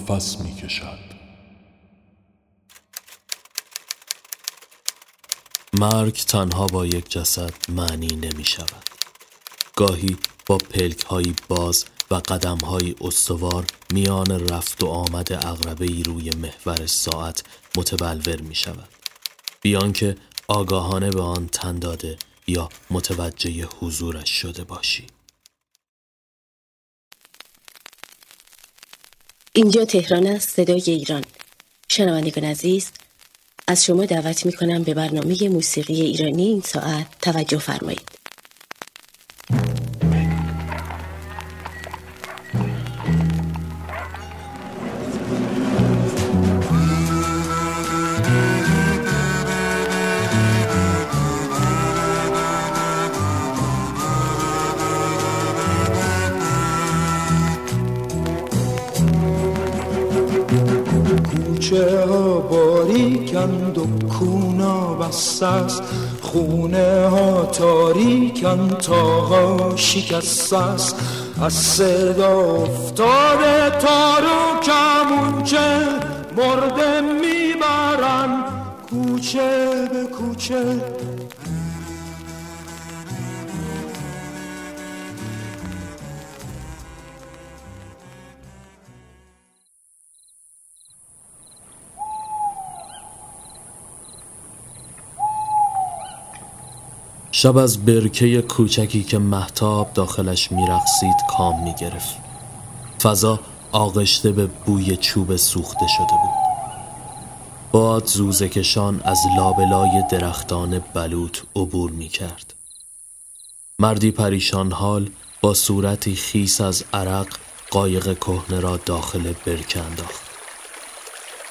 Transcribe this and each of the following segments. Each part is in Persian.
نفس می کشد مرگ تنها با یک جسد معنی نمی شود گاهی با پلک های باز و قدم های استوار میان رفت و آمد اغربه روی محور ساعت متبلور می شود بیان که آگاهانه به آن تن داده یا متوجه حضورش شده باشی. اینجا تهران است صدای ایران. شنوندگان عزیز از شما دعوت می کنم به برنامه موسیقی ایرانی این ساعت توجه فرمایید. کوچه ها باریکند و کونا بسته خونه ها تاریکن تاها شکسته است. از صدا افتاده تار و کمونچه مرده می‌برن. کوچه به کوچه شب از برکه کوچکی که محتاب داخلش میرقصید کام می‌گرفت فضا آغشته به بوی چوب سوخته شده بود باد زوزه کشان از لابلای درختان بلوط عبور می کرد. مردی پریشان حال با صورتی خیس از عرق قایق کهنه را داخل برکه انداخت.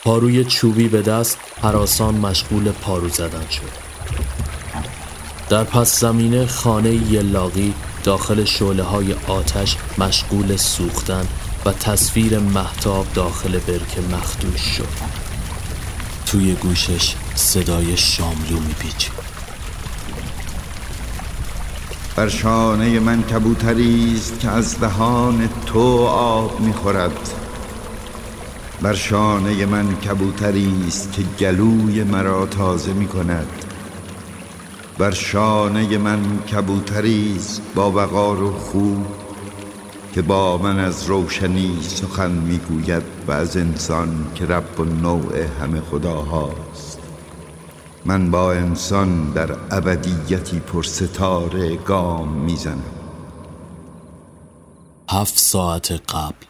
پاروی چوبی به دست حراسان مشغول پارو زدن شد. در پس زمینه خانه یلاقی داخل شعله های آتش مشغول سوختن و تصویر محتاب داخل برکه مخدوش شد. توی گوشش صدای شاملو میپیچید بر شانه من کبوتری است که از دهان تو آب می‌خورد. بر شانه من کبوتری است که گلوی مرا تازه می‌کند. بر شانه من کبوتری است با وقار و خوب که با من از روشنی سخن می‌گوید و از انسان که رب‌النوع همه خداهاست. من با انسان در ابدیتی پر ستاره گام می‌زنم. هفت ساعت قبل.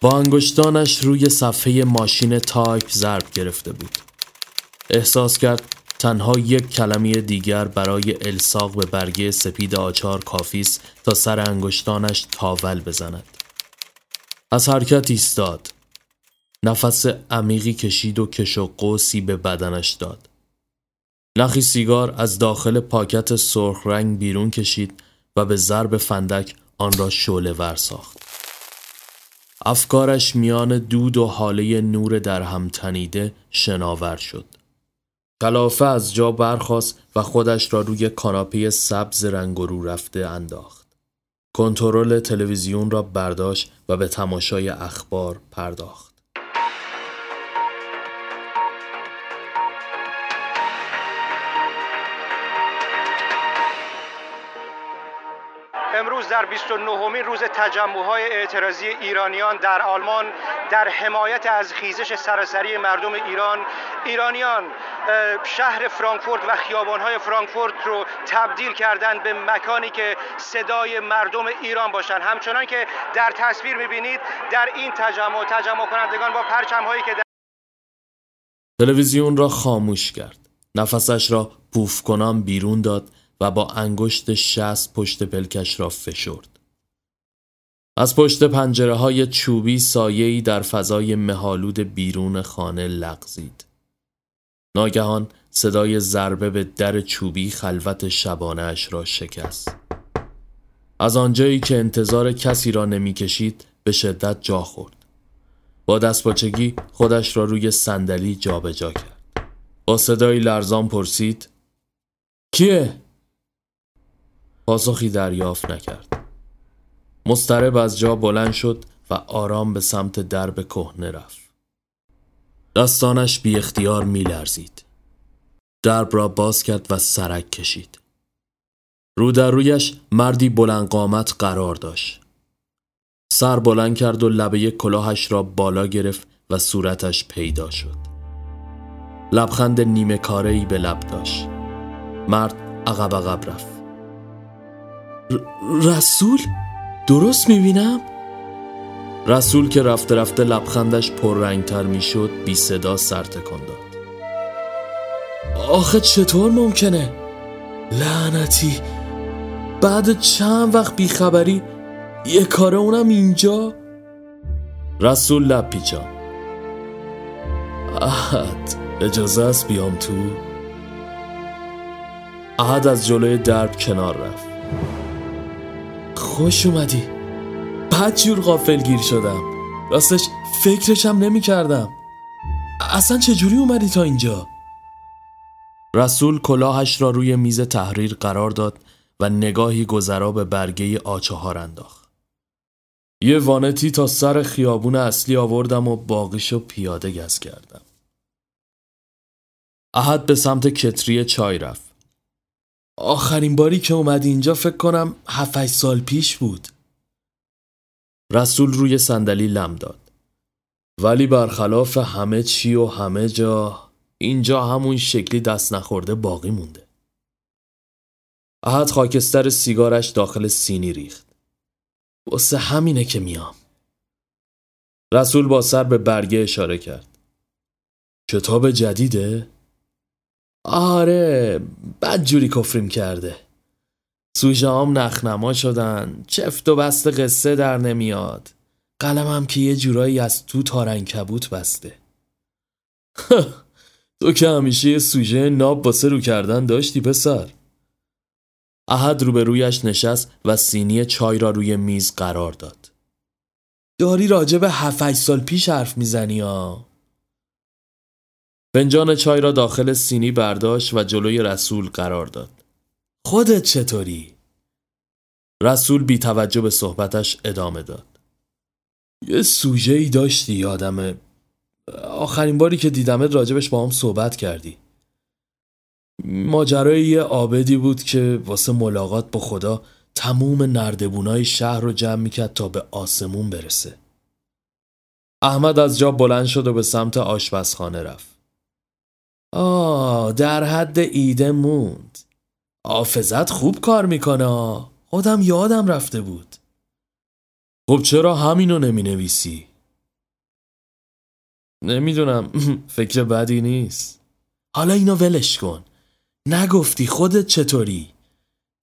با انگشتانش روی صفحه ماشین تایپ ضرب گرفته بود. احساس کرد تنها یک کلمه دیگر برای الساق به برگه سپید آچار کافی است تا سر انگشتانش تاول بزند. از حرکت ایستاد. نفس عمیقی کشید و کش و قوسی به بدنش داد. نخی سیگار از داخل پاکت سرخ رنگ بیرون کشید و به ضرب فندک آن را شعله ور ساخت. افکارش میان دود و حاله نور در هم تنیده شناور شد. کلافه از جا برخاست و خودش را روی کاناپه سبز رنگ رو رفته انداخت. کنترل تلویزیون را برداشت و به تماشای اخبار پرداخت. امروز در 29 مین روز تجمعهای اعتراضی ایرانیان در آلمان در حمایت از خیزش سراسری مردم ایران. ایرانیان شهر فرانکفورت و خیابانهای فرانکفورت رو تبدیل کردند به مکانی که صدای مردم ایران باشند. همچنان که در تصویر می‌بینید در این تجمع تجمع کنندگان با پرچمهایی که در تلویزیون را خاموش کرد. نفسش را پوف کنان بیرون داد و با انگشت شست پشت پلکش را فشرد. از پشت پنجره های چوبی سایه‌ای در فضای مهالود بیرون خانه لغزید. ناگهان صدای ضربه به در چوبی خلوت شبانهاش را شکست. از آنجایی که انتظار کسی را نمی‌کشید به شدت جا خورد. با دستپاچگی خودش را روی صندلی جابجا کرد. با صدای لرزان پرسید کیه؟ پاسخی دریافت نکرد مسترب از جا بلند شد و آرام به سمت درب کهنه رفت. دستانش بی اختیار می لرزید. درب را باز کرد و سرک کشید. رو در رویش مردی بلند قامت قرار داشت. سر بلند کرد و لبه کلاهش را بالا گرفت و صورتش پیدا شد. لبخند نیمه کاره به لب داشت. مرد عقب عقب رفت. رسول؟ درست می‌بینم؟ رسول که رفته رفته لبخندش پررنگتر می‌شد بی صدا سر تکان داد. آخه چطور ممکنه؟ لعنتی بعد چند وقت بیخبری یه کاره اونم اینجا رسول لب پیچان احد اجازه است بیام تو احد از جلوی درب کنار رفت خوش اومدی بد جور غافل گیر شدم راستش فکرشم نمی کردم اصلا چجوری اومدی تا اینجا رسول کلاهش را روی میز تحریر قرار داد و نگاهی گذرا به برگه آچهار انداخت. یه وانتی تا سر خیابون اصلی آوردم و باقیشو پیاده گز کردم. احد به سمت کتری چای رفت. آخرین باری که اومد اینجا فکر کنم هفت سال پیش بود. رسول روی صندلی لم داد. ولی برخلاف همه چی و همه جا اینجا همون شکلی دست نخورده باقی مونده. احد خاکستر سیگارش داخل سینی ریخت. واسه همینه که میام. رسول با سر به برگه اشاره کرد. کتاب جدیده؟ آره بد جوری کفریم کرده. سوژه هم نخنما شدن چفت و بست قصه در نمیاد قلمم که یه جورایی از تو تارن کبوت بسته تو که همیشه یه سوژه ناب باسه رو کردن داشتی پسر احد روبرویش نشست و سینی چای را روی میز قرار داد. داری راجع به هفت سال پیش حرف می‌زنی ها؟ فنجان چای را داخل سینی برداشت و جلوی رسول قرار داد. خودت چطوری؟ رسول بی توجه به صحبتش ادامه داد. یه سوژه ای داشتی یادمه آخرین باری که دیدمت راجبش با هم صحبت کردی. ماجرای یه آبدی بود که واسه ملاقات با خدا تموم نردبونای شهر رو جمع می‌کرد تا به آسمون برسه. احمد از جا بلند شد و به سمت آشپزخانه رفت. آه در حد ایده موند. آفزت خوب کار می‌کنه خودم یادم رفته بود. خب چرا همینو نمی نویسی؟ نمی‌دونم فکر بدی نیست. حالا اینو ولش کن. نگفتی خودت چطوری؟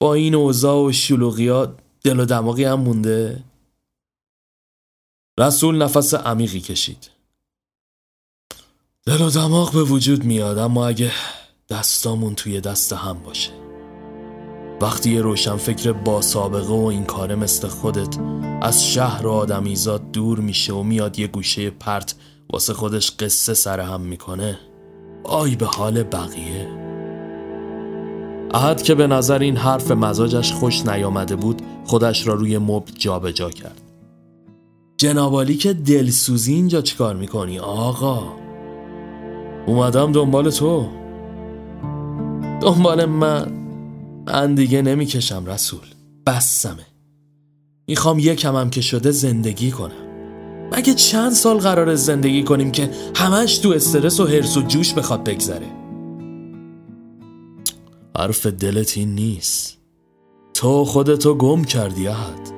با این اوضاع و شلوغیات دل و دماغی هم مونده؟ رسول نفس عمیقی کشید دل و دماغ به وجود میاد اما اگه دستامون توی دست هم باشه. وقتی یه روشن فکر با سابقه و این کاره مثل خودت از شهر و آدمیزاد دور میشه و میاد یه گوشه پرت واسه خودش قصه سر هم می‌کنه آی به حال بقیه. احد که به نظر این حرف مزاجش خوش نیامده بود خودش را روی مبل جابجا جا کرد جنابالی که دلسوزی اینجا چیکار می‌کنی آقا؟ اومدم دنبال تو. دنبال من. من دیگه نمی‌کشم رسول. بسمه. می‌خوام یکمم که شده زندگی کنم. مگه چند سال قرار زندگی کنیم که همش تو استرس و حرس و جوش بخواد بگذره؟ حرف دلت این نیست. تو خودتو گم کردی احد.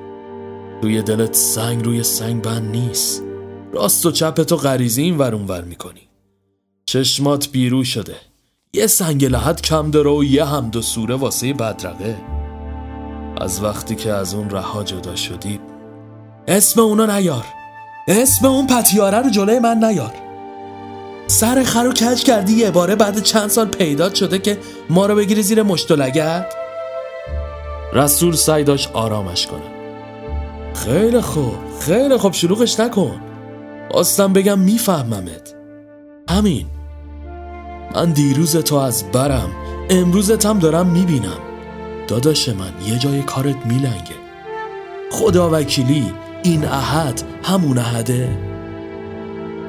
روی دلت سنگ روی سنگ بند نیست. راست و چپتو غریزی این ور ور می‌کنی. چشمات بیرو شده. یه سنگ لحد کم داره و یه هم دو سوره واسه بدرقه. از وقتی که از اون رها جدا شدی اسم اونا نیار. اسم اون پتیاره رو جلوی من نیار. سر خر رو کج کردی یه باره بعد چند سال پیدا شده که ما رو بگیری زیر مشت و لگت. رسول سعی داشت آرامش کنه. خیلی خوب خیلی خوب شلوغش نکن. آستم بگم میفهممت. همین. من دیروز تو از برم امروزت هم دارم می‌بینم. داداش من یه جای کارت میلنگه. خدا وکیلی این احد همون احده.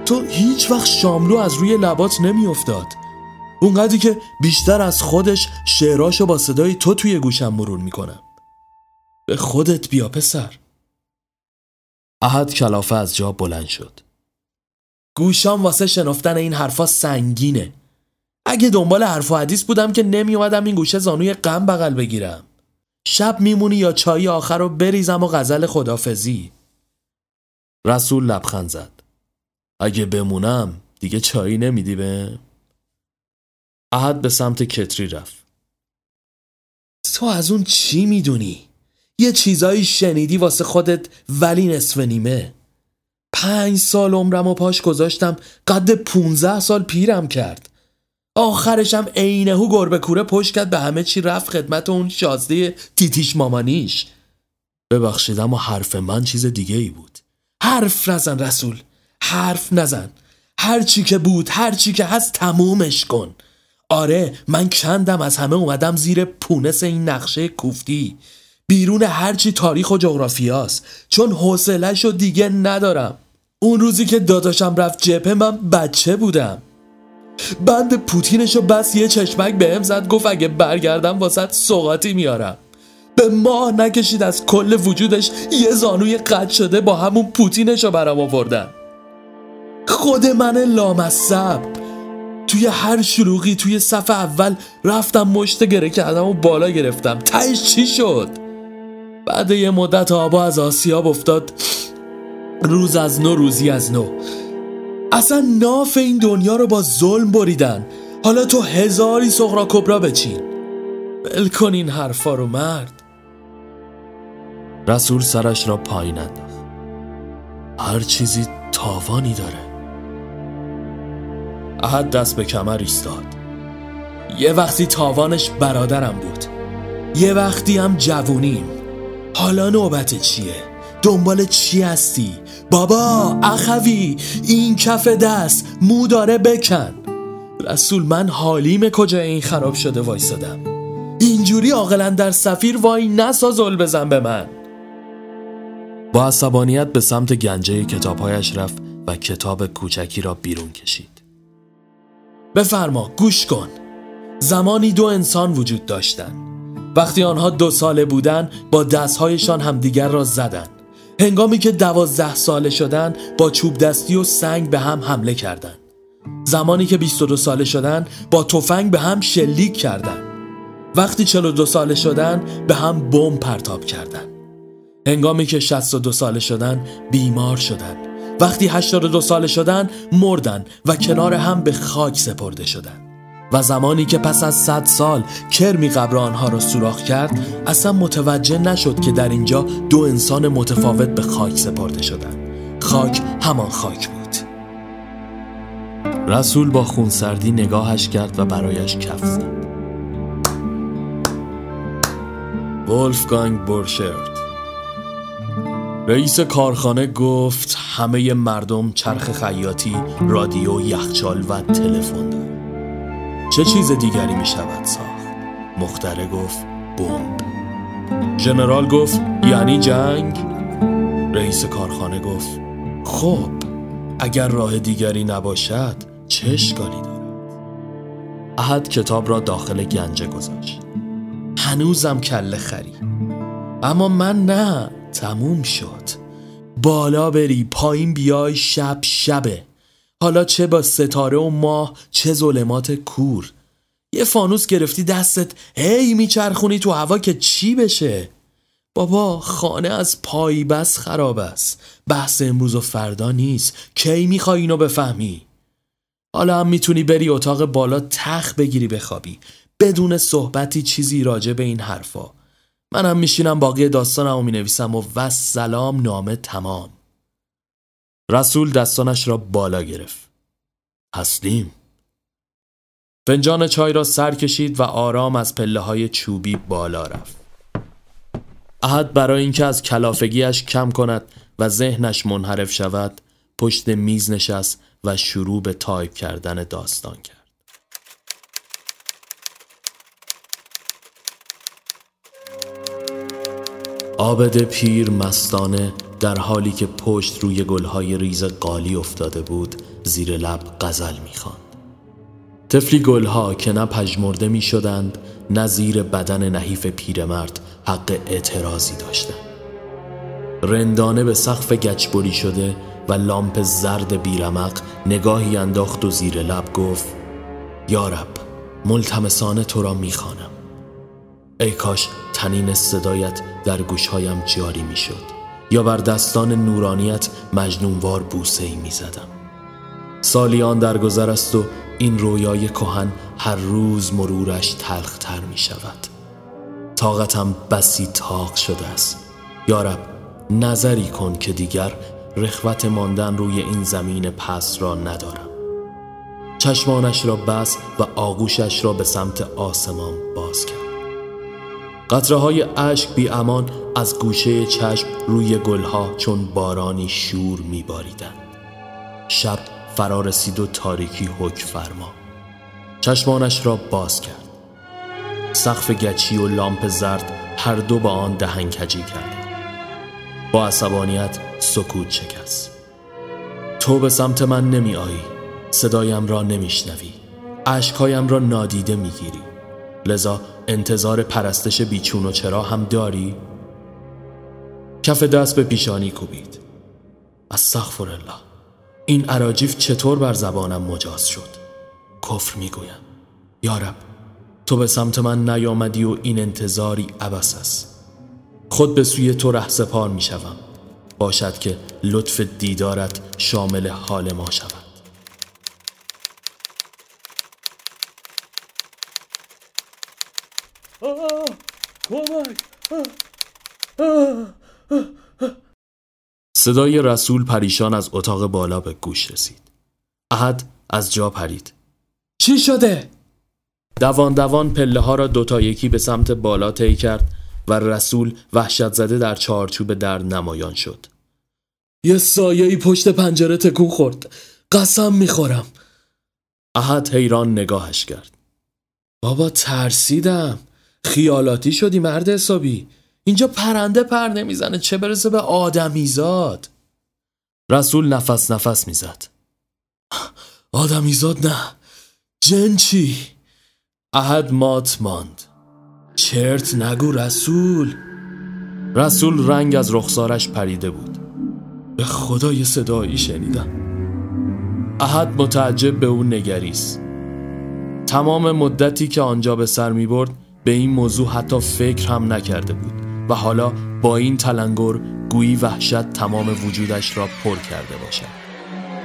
تو هیچ وقت شاملو از روی لبات نمیافتاد. اونقدری که بیشتر از خودش شعراشو با صدای تو توی گوشم مرور می‌کنم. به خودت بیا پسر. احد کلافه از جا بلند شد. گوشام واسه شنفتن این حرفا سنگینه. اگه دنبال حرف و حدیث بودم که نمی اومدم این گوشه زانوی غم بغل بگیرم. شب میمونی یا چای آخر رو بریزم و غزل خدافزی. رسول لبخند زد. اگه بمونم دیگه چایی نمیدی به؟ احد به سمت کتری رفت. تو از اون چی می‌دونی؟ یه چیزایی شنیدی واسه خودت ولی نصف نیمه. پنج سال عمرم و پاش گذاشتم قد پونزه سال پیرم کرد. آخرشم عینهو گربه کوره پشت کرد به همه چی رفت خدمت اون شازده تیتیش مامانیش. ببخشید اما حرف من چیز دیگه ای بود. حرف نزن رسول حرف نزن. هر چی که بود هر چی که هست تمومش کن. آره من کندم از همه اومدم زیر پونس این نقشه کوفتی. بیرون هرچی تاریخ و جغرافیاست چون حوصلهش رو دیگه ندارم. اون روزی که داداشم رفت جبهه من بچه بودم. بند پوتینشو بس یه چشمک بهم زد گفت اگه برگردم واسط سوقاتی میارم. به ماه نکشید از کل وجودش یه زانوی قد شده با همون پوتینشو برام آوردن. خود من لامصب. توی هر شلوغی توی صف اول رفتم مشت گره کردم و بالا گرفتم. تهش چی شد؟ بعد یه مدت آبا از آسیاب افتاد. روز از نو روزی از نو. اصلا ناف این دنیا رو با ظلم بریدن. حالا تو هزاری سغرا کبرا بچین. بل کن این حرفا رو مرد. رسول سرش را پایین انداخت. هر چیزی تاوانی داره. احد دست به کمر ایستاد. یه وقتی تاوانش برادرم بود. یه وقتی هم جوونیم. حالا نوبت چیه؟ دنبال چی هستی؟ بابا اخوی این کف دست مو داره بکن. رسول من حالیم کجا این خراب شده وایسادم؟ اینجوری عاقلا در سفیر وای نسازل بزن به من. با عصبانیت به سمت گنجه کتابهایش رفت و کتاب کوچکی را بیرون کشید. بفرما گوش کن. زمانی دو انسان وجود داشتند وقتی آنها دو ساله بودند با دستهایشان همدیگر را زدند هنگامی که دوازده ساله شدن با چوب دستی و سنگ به هم حمله کردند زمانی که 22 ساله شدن با تفنگ به هم شلیک کردند وقتی 42 ساله شدن به هم بمب پرتاب کردند هنگامی که 62 ساله شدن بیمار شدند وقتی 82 ساله شدن مردن و کنار هم به خاک سپرده شدند و زمانی که پس از صد سال کرمی قبر آنها را سوراخ کرد اصلا متوجه نشد که در اینجا دو انسان متفاوت به خاک سپرده شدند. خاک همان خاک بود. رسول با خونسردی نگاهش کرد و برایش کف زد. ولفگانگ بورشرد. رئیس کارخانه گفت همه مردم چرخ خیاطی، رادیو، یخچال و تلفن دارند. چه چیز دیگری می شود ساخت؟ مختره گفت بمب. ژنرال گفت یعنی جنگ؟ رئیس کارخانه گفت خب اگر راه دیگری نباشد چه اشکالی دارد؟ احد کتاب را داخل گنجه گذاشت. هنوزم کله خری. اما من نه تموم شد بالا بری پایین بیای شب شبه حالا چه با ستاره و ماه چه ظلمات کور. یه فانوس گرفتی دستت هی میچرخونی تو هوا که چی بشه؟ بابا خانه از پای بس خراب است. بحث امروز و فردا نیست. کی می‌خوای اینو بفهمی؟ حالا هم می‌تونی بری اتاق بالا تخ بگیری بخوابی. بدون صحبتی چیزی راجع به این حرفا. منم میشینم باقی می‌نویسم و و سلام نامه تمام. رسول دستانش را بالا گرفت. هستیم فنجان چای را سر کشید و آرام از پله های چوبی بالا رفت. احد برای اینکه از کلافگیش کم کند و ذهنش منحرف شود پشت میز نشست و شروع به تایپ کردن داستان کرد. عابد پیر مستانه در حالی که پشت روی گلهای ریز قالی افتاده بود زیر لب غزل می‌خواند. طفلی گلها که نه پژمرده می شدند نه زیر بدن نحیف پیرمرد حق اعتراضی داشتند. رندانه به سقف گچبری شده و لامپ زرد بیرمق نگاهی انداخت و زیر لب گفت یارب ملتمسانه تو را می‌خوانم ای کاش تنین صدایت در گوشهایم جاری می‌شد یا بر دستان نورانیت مجنونوار بوسه ای می زدم. سالیان درگذر است و این رویای کهن هر روز مرورش تلختر می شود طاقتم بسی تاق شده است. یارب نظری کن که دیگر رخوت ماندن روی این زمین پس را ندارم. چشمانش را بس و آغوشش را به سمت آسمان باز کرد. قطره های عشق بی امان از گوشه چشم روی گلها چون بارانی شور میباریدند. شب فرا رسید و تاریکی حک فرما. چشمانش را باز کرد. سقف گچی و لامپ زرد هر دو با آن دهنکجی کرد. با عصبانیت سکوت شکست. تو به سمت من نمی آیی صدایم را نمیشنوی. اشکهایم را نادیده می‌گیری. لذا انتظار پرستش بیچون و چرا هم داری؟ کف دست به پیشانی کوبید. استغفر الله این عراجیف چطور بر زبانم مجاز شد؟ کفر می‌گویم. یارب تو به سمت من نیامدی و این انتظاری عبس است. خود به سوی تو ره سپار می شوم. باشد که لطف دیدارت شامل حال ما شود. صدای رسول پریشان از اتاق بالا به گوش رسید. احد از جا پرید. چی شده؟ دوان دوان پله ها را دوتا یکی به سمت بالا طی کرد و رسول وحشت زده در چارچوب در نمایان شد. یه سایه پشت پنجره تکون خورد. قسم می‌خورم. احد حیران نگاهش کرد. بابا ترسیدم. خیالاتی شدی مرد حسابی. اینجا پرنده پر نمی‌زنه. چه برسه به آدمیزاد؟ رسول نفس نفس می‌زد. آدمیزاد نه. جن چی؟ احد مات ماند. چرت نگو رسول. رسول رنگ از رخسارش پریده بود. به خدا یه صدایی شنیدم. احد متعجب به اون نگریست. تمام مدتی که آنجا به سر می برد به این موضوع حتی فکر هم نکرده بود. و حالا با این تلنگر گویی وحشت تمام وجودش را پر کرده باشد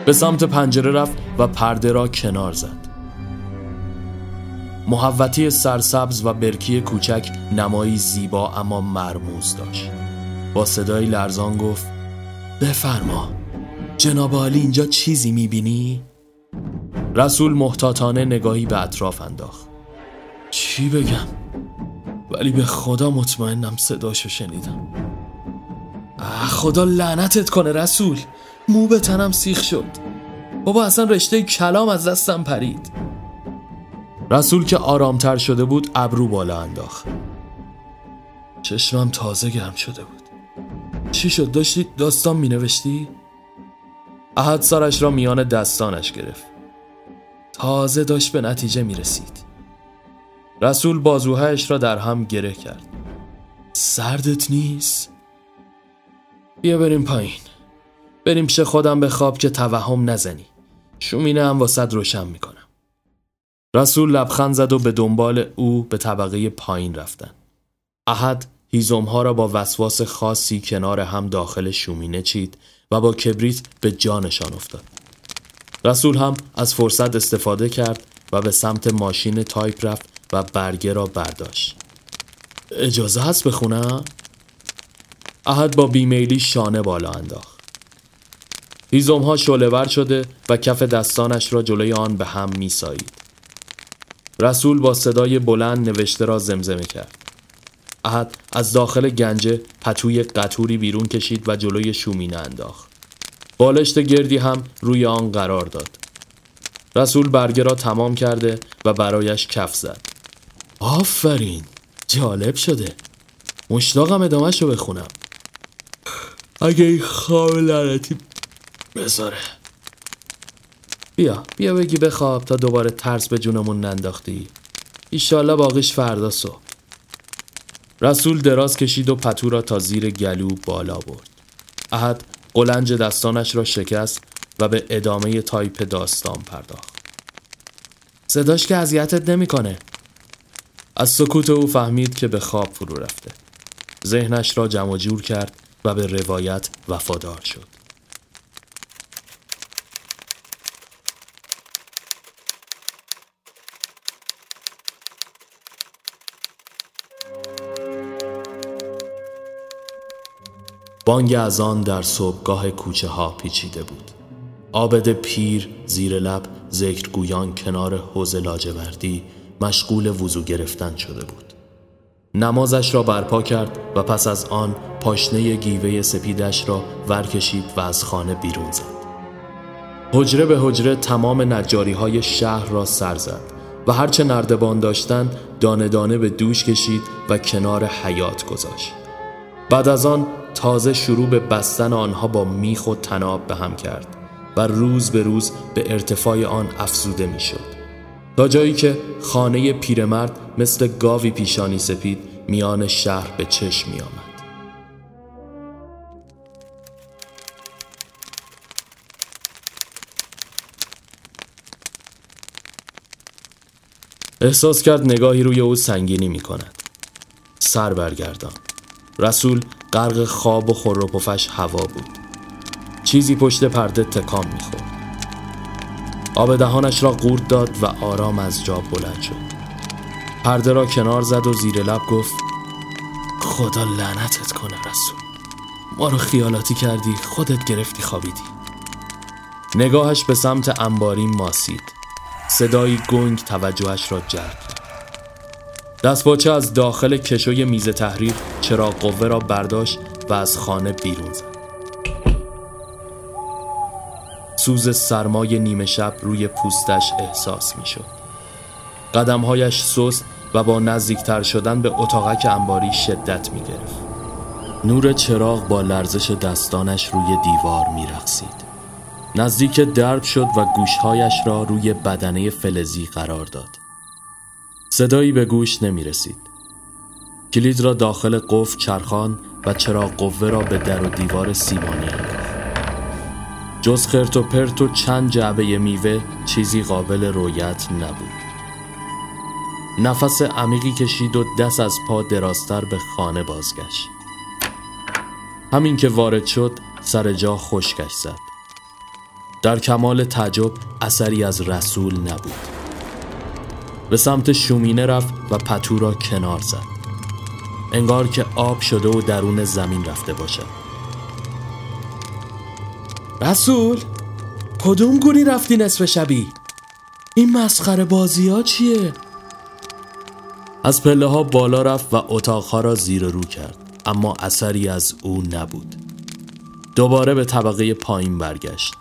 به سمت پنجره رفت و پرده را کنار زد محوطی سرسبز و برکی کوچک نمایی زیبا اما مرموز داشت با صدای لرزان گفت بفرما جناب عالی اینجا چیزی می‌بینی؟ رسول محتاطانه نگاهی به اطراف انداخت چی بگم؟ ولی به خدا مطمئنم صداشو شنیدم. خدا لعنتت کنه رسول. مو به تنم سیخ شد. بابا اصلا رشته کلام از دستم پرید. رسول که آرامتر شده بود ابرو بالا انداخت. چشمم تازه گرم شده بود. چی شد؟ داشتی داستان می نوشتی؟ احد سارش را میان دستانش گرفت. تازه داشت به نتیجه می رسید رسول بازوهایش را در هم گره کرد. سردت نیست؟ بیا بریم پایین. بریم پیش خودم به خواب که توهم نزنی. شومینه هم واسد روشن می‌کنم. رسول لبخند زد و به دنبال او به طبقه پایین رفتن. احد هیزمها را با وسواس خاصی کنار هم داخل شومینه چید و با کبریت به جانشان افتاد. رسول هم از فرصت استفاده کرد و به سمت ماشین تایپ رفت و برگه را برداشت. اجازه هست بخونم؟ احد با بیمیلی شانه بالا انداخت. هیزم ها شعله‌ور شده و کف دستانش را جلوی آن به هم میسایید. رسول با صدای بلند نوشته را زمزمه کرد. احد از داخل گنجه پتوی قطوری بیرون کشید و جلوی شومینه انداخت. بالشت گردی هم روی آن قرار داد. رسول برگه را تمام کرده و برایش کف زد. آفرین. جالب شده. مشتاقم ادامهش رو بخونم. اگه این خواب لعنتی بذاره. بیا بیا بگی بخواب تا دوباره ترس به جونمون ننداختی. ایشالله باقیش فردا صبح. رسول دراز کشید و پتو را تا زیر گلو بالا برد. احد قلنج دستانش را شکست و به ادامه تایپ داستان پرداخت. صداش که اذیتت نمی‌کنه. از سکوت او فهمید که به خواب فرو رفته. ذهنش را جمع جور کرد و به روایت وفادار شد. بانگ از آن در صبحگاه کوچه ها پیچیده بود. آبد پیر زیر لب ذکرگویان کنار حوز لاجوردی مشغول وضو گرفتن شده بود. نمازش را برپا کرد و پس از آن پاشنه گیوه سپیدش را ورکشید و از خانه بیرون زد. حجره به حجره تمام نجاری های شهر را سر زد و هرچه نردبان داشتن دانه دانه به دوش کشید و کنار حیات گذاشت. بعد از آن تازه شروع به بستن آنها با میخ و تناب به هم کرد و روز به روز به ارتفاع آن افزوده می‌شد. تا جایی که خانه پیرمرد مثل گاوی پیشانی سپید میان شهر به چشم می آمد. احساس کرد نگاهی روی او سنگینی می کند. سر برگردان. رسول غرق خواب و خور پفش هوا بود چیزی پشت پرده تکان می‌خورد آب دهانش را قورت داد و آرام از جا بلند شد. پرده را کنار زد و زیر لب گفت خدا لعنتت کنه رسول ما رو خیالاتی کردی خودت گرفتی خوابیدی. نگاهش به سمت انبارین ماسید. صدایی گنگ توجهش را جلب دستپاچه از داخل کشوی میز تحریر چراغ قوه را برداشت و از خانه بیرون زد. سوز سرمای نیمه شب روی پوستش احساس می شد قدمهایش سست و با نزدیکتر شدن به اتاقک انباری شدت می گرفت نور چراغ با لرزش دستانش روی دیوار می رخصید. نزدیک درب شد و گوشهایش را روی بدنه فلزی قرار داد صدایی به گوش نمی رسید. کلید را داخل قفل چرخان و چراغ قوه را به در و دیوار سیمانی انداخت. جز خرت و پرت و چند جعبه میوه چیزی قابل رویت نبود. نفس عمیقی کشید و دست از پا دراستر به خانه بازگشت. همین که وارد شد سر جا خشکش زد. در کمال تعجب اثری از رسول نبود. به سمت شومینه رفت و پتو را کنار زد انگار که آب شده و درون زمین رفته باشد رسول کدوم گونی رفتی نصف شبی؟ این مسخره بازی ها چیه؟ از پله ها بالا رفت و اتاقها را زیر رو کرد اما اثری از او نبود. دوباره به طبقه پایین برگشت.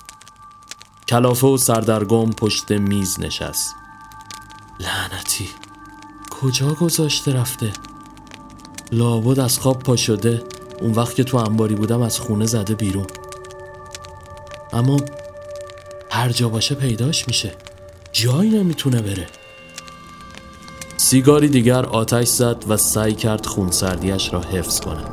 کلافه و سردرگم پشت میز نشست. لعنتی کجا گذاشته رفته؟ لابد از خواب پا شده اون وقت که تو انباری بودم از خونه زده بیرون. اما هر جا باشه پیداش میشه. جایی نمی‌تونه بره. سیگاری دیگر آتش زد و سعی کرد خونسردیش را حفظ کنه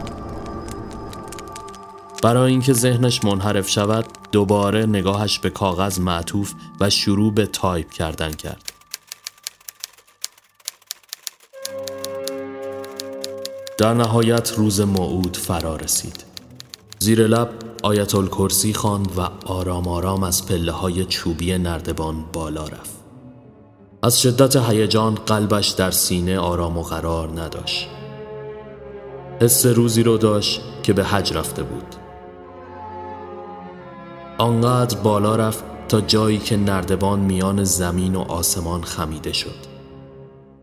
برای اینکه ذهنش منحرف شود دوباره نگاهش به کاغذ معطوف و شروع به تایپ کردن کرد. در نهایت روز موعود فرا رسید. زیر لب آیت الکرسی خواند و آرام آرام از پله های چوبی نردبان بالا رفت. از شدت هیجان قلبش در سینه آرام و قرار نداشت. حس روزی رو داشت که به حج رفته بود. آنقدر بالا رفت تا جایی که نردبان میان زمین و آسمان خمیده شد.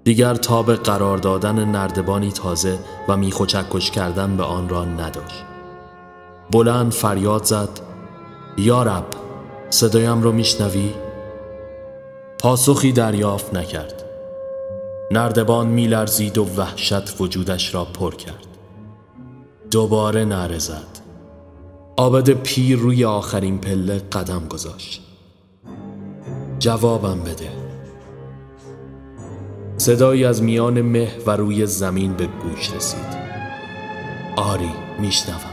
دیگر تاب قرار دادن نردبانی تازه و میخوچکش کردن به آن را نداشت. بلند فریاد زد. یارب صدایم را میشنوی؟ پاسخی دریافت نکرد. نردبان میلرزید و وحشت وجودش را پر کرد. دوباره نره زد. آبد پیر روی آخرین پله قدم گذاشت. جوابم بده. صدایی از میان مه و روی زمین به گوش رسید. آری میشنوم.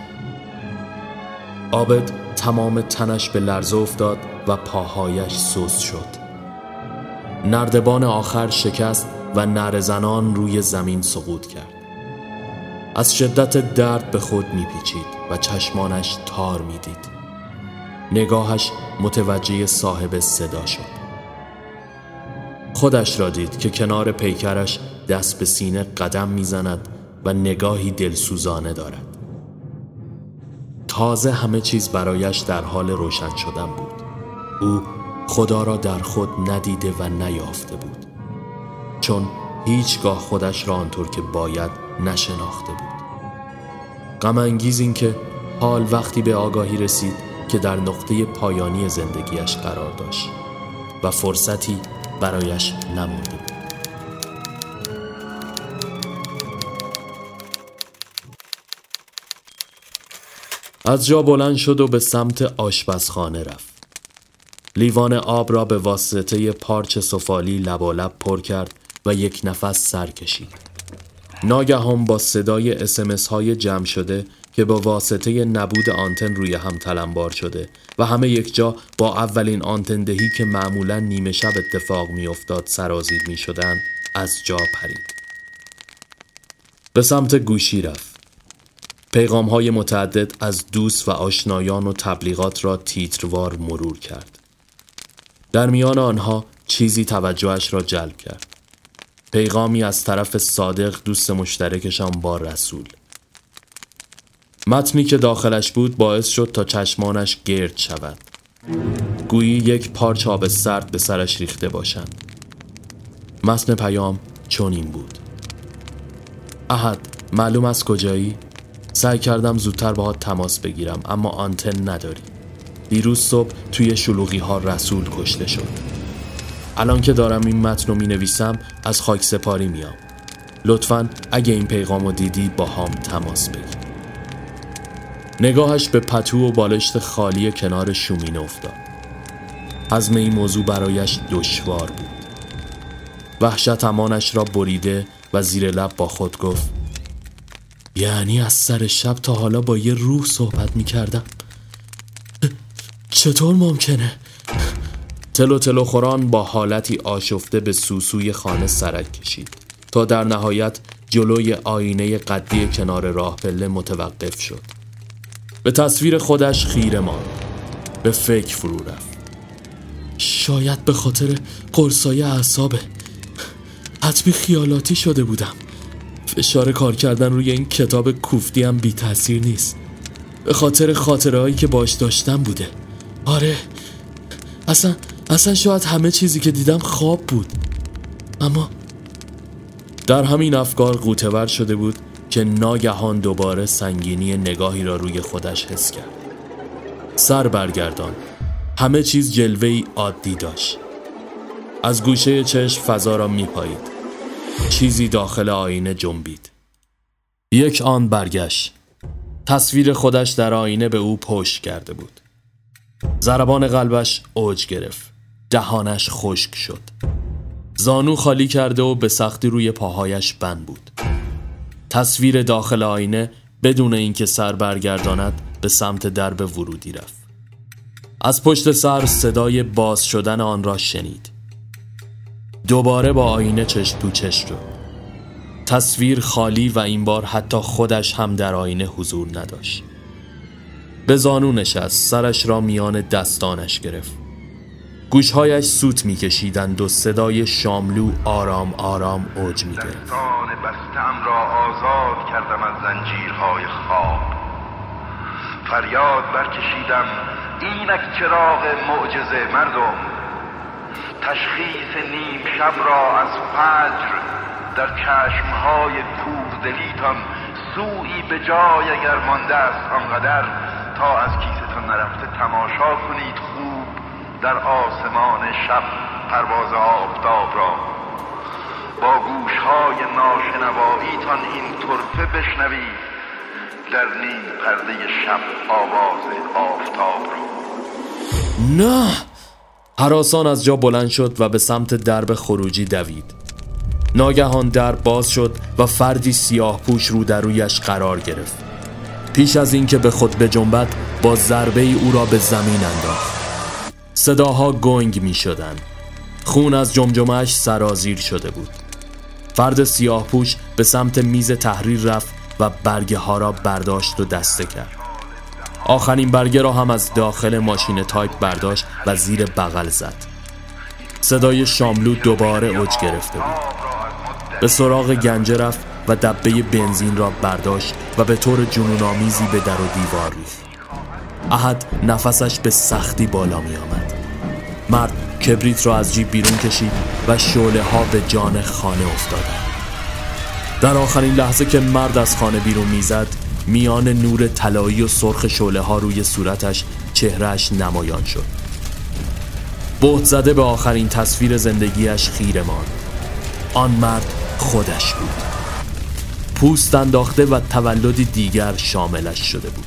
آبد تمام تنش به لرزه افتاد و پاهایش سوز شد. نردبان آخر شکست و نرزنان روی زمین سقوط کرد. از شدت درد به خود میپیچید و چشمانش تار می‌دید. نگاهش متوجه صاحب صدا شد. خودش را دید که کنار پیکرش دست به سینه قدم می‌زند و نگاهی دلسوزانه دارد. تازه همه چیز برایش در حال روشن شدن بود. او خدا را در خود ندیده و نیافته بود. چون هیچگاه خودش را آنطور که باید نشناخته بود. غم انگیز این که حال وقتی به آگاهی رسید که در نقطه پایانی زندگیش قرار داشت و فرصتی برایش نمانده بود. از جا بلند شد و به سمت آشپزخانه رفت. لیوان آب را به واسطه پارچ سفالی لبالب پر کرد و یک نفس سر کشید. ناگهان با صدای اسمس های جمع شده که با واسطه نبود آنتن روی هم تلمبار شده و همه یک جا با اولین آنتن دهی که معمولا نیمه شب اتفاق میافتاد سرازیر می شدن از جا پرید. به سمت گوشی رفت. پیغام های متعدد از دوست و آشنایان و تبلیغات را تیتروار مرور کرد. در میان آنها چیزی توجهش را جلب کرد. پیغامی از طرف صادق دوست مشترکشان با رسول. متنی که داخلش بود باعث شد تا چشمانش گرد شود. گویی یک پارچ آب سرد به سرش ریخته باشند. متن پیام چنین بود. احد معلوم از کجایی؟ سعی کردم زودتر باهات تماس بگیرم اما آنتن نداری. دیروز صبح توی شلوغی ها رسول کشته شد. الان که دارم این متن رو می نویسم از خاک سپاری میام. لطفا اگه این پیغام رو دیدی با هم تماس بگیر. نگاهش به پتو و بالشت خالی کنار شومین افتاد. حزم این موضوع برایش دشوار بود. وحشت امانش را بریده و زیر لب با خود گفت یعنی از سر شب تا حالا با یه روح صحبت می کردم چطور ممکنه؟ تلو تلو خوران با حالتی آشفته به سوسوی خانه سرک کشید تا در نهایت جلوی آینه قدی کنار راه پله متوقف شد. به تصویر خودش خیره ماند. به فکر فرو رفت. شاید به خاطر قرصای اعصابه. حتمی خیالاتی شده بودم. فشار کار کردن روی این کتاب کوفتی هم بی تاثیر نیست. به خاطر خاطره که باش داشتم بوده. آره. اصلا اصلا شاید همه چیزی که دیدم خواب بود. اما در همین افکار قوتور شده بود که ناگهان دوباره سنگینی نگاهی را روی خودش حس کرد. سر برگردان. همه چیز جلوه عادی داشت. از گوشه چشم فضا را میپایید. چیزی داخل آینه جنبید. یک آن برگشت. تصویر خودش در آینه به او پشت کرده بود. ضربان قلبش اوج گرفت. دهانش خشک شد. زانو خالی کرده و به سختی روی پاهایش بند بود. تصویر داخل آینه بدون اینکه سر برگرداند به سمت درب ورودی رفت. از پشت سر صدای باز شدن آن را شنید. دوباره با آینه چشم تو چشم شد. تصویر خالی و این بار حتی خودش هم در آینه حضور نداشت. به زانو نشست سرش را میان دستانش گرفت. گوشهایش سوت میکشیدند و صدای شاملو آرام آرام اوج می‌گرفت. دستان بستم را آزاد کردم از زنجیرهای خواب. فریاد برکشیدم اینک چراغ معجزه مردم. تشخیص نیم شب را از فجر در چشمهای کوردلیتان سوی به جای اگر مانده است آنقدر تا از کیستان نرفته تماشا کنید خوب در آسمان شب پرواز آفتاب را. با گوشهای ناشنواییتان این طرفه بشنوید در نیم پرده شب آواز آفتاب را. نه! حراسان از جا بلند شد و به سمت درب خروجی دوید. ناگهان در باز شد و فردی سیاه پوش رو در رویش قرار گرفت. پیش از اینکه به خود بجنبد با ضربه ای او را به زمین انداخت. صداها گنگ می شدن. خون از جمجمهش سرازیر شده بود. فرد سیاه پوش به سمت میز تحریر رفت و برگه ها را برداشت و دسته کرد. آخرین برگه را هم از داخل ماشین تایپ برداشت و زیر بغل زد. صدای شاملو دوباره اوج گرفته بود. به سراغ گنجه رفت و دبه بنزین را برداشت و به طور جنونآمیزی به در و دیوار ریخت. احد نفسش به سختی بالا می آمد مرد کبریت را از جیب بیرون کشید و شعله ها به جان خانه افتادند. در آخرین لحظه که مرد از خانه بیرون می‌زد میان نور طلایی و سرخ شعله ها روی صورتش چهرهش نمایان شد. بهت زده به آخرین تصویر زندگیش خیره ماند. آن مرد خودش بود. پوست انداخته و تولدی دیگر شاملش شده بود.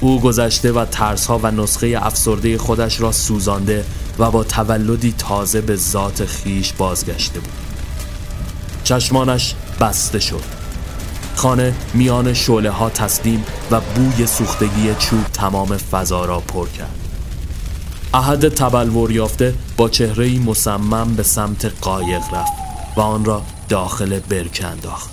او گذشته و ترسها و نسخه افسرده خودش را سوزانده و با تولدی تازه به ذات خیش بازگشته بود. چشمانش بسته شد. خانه میان شعله ها تسلیم و بوی سوختگی چوب تمام فضا را پر کرد. احد تبلور یافته با چهره مصمم به سمت قایق رفت و آن را داخل برکه انداخت.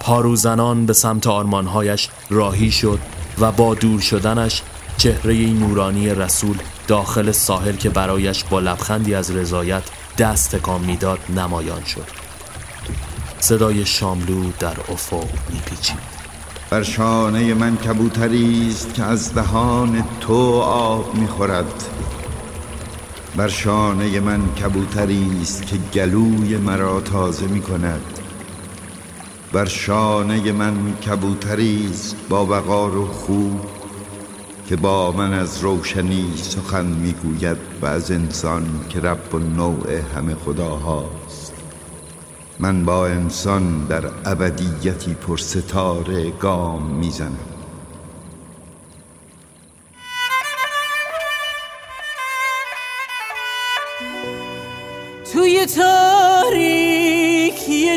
پاروزنان به سمت آرمانهایش راهی شد و با دور شدنش چهره نورانی رسول داخل ساحل که برایش با لبخندی از رضایت دست تکان می‌داد نمایان شد. صدای شاملو در افق میپیچید. بر شانه من کبوتری است که از دهان تو آب می‌خورد. بر شانه من کبوتری است که گلوی مرا تازه می‌کند. بر شانه من کبوتری است با وقار و خوب که با من از روشنی سخن می‌گوید و از انسان که رب و نوع همه خداهاست. من با انسان در ابدیتی پر ستاره گام می‌زنم. توی تاریکی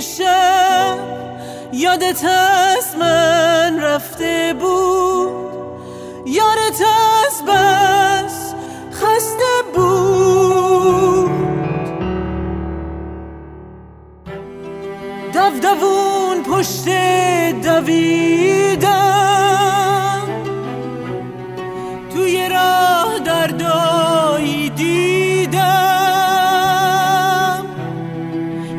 شب یادت از من رفته بود. یارت از بس خسته بود. پشت دویدم. توی راه دردایی دیدم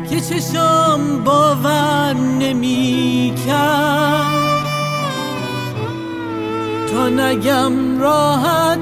که چشم باور نمی کرد تا نگم راحت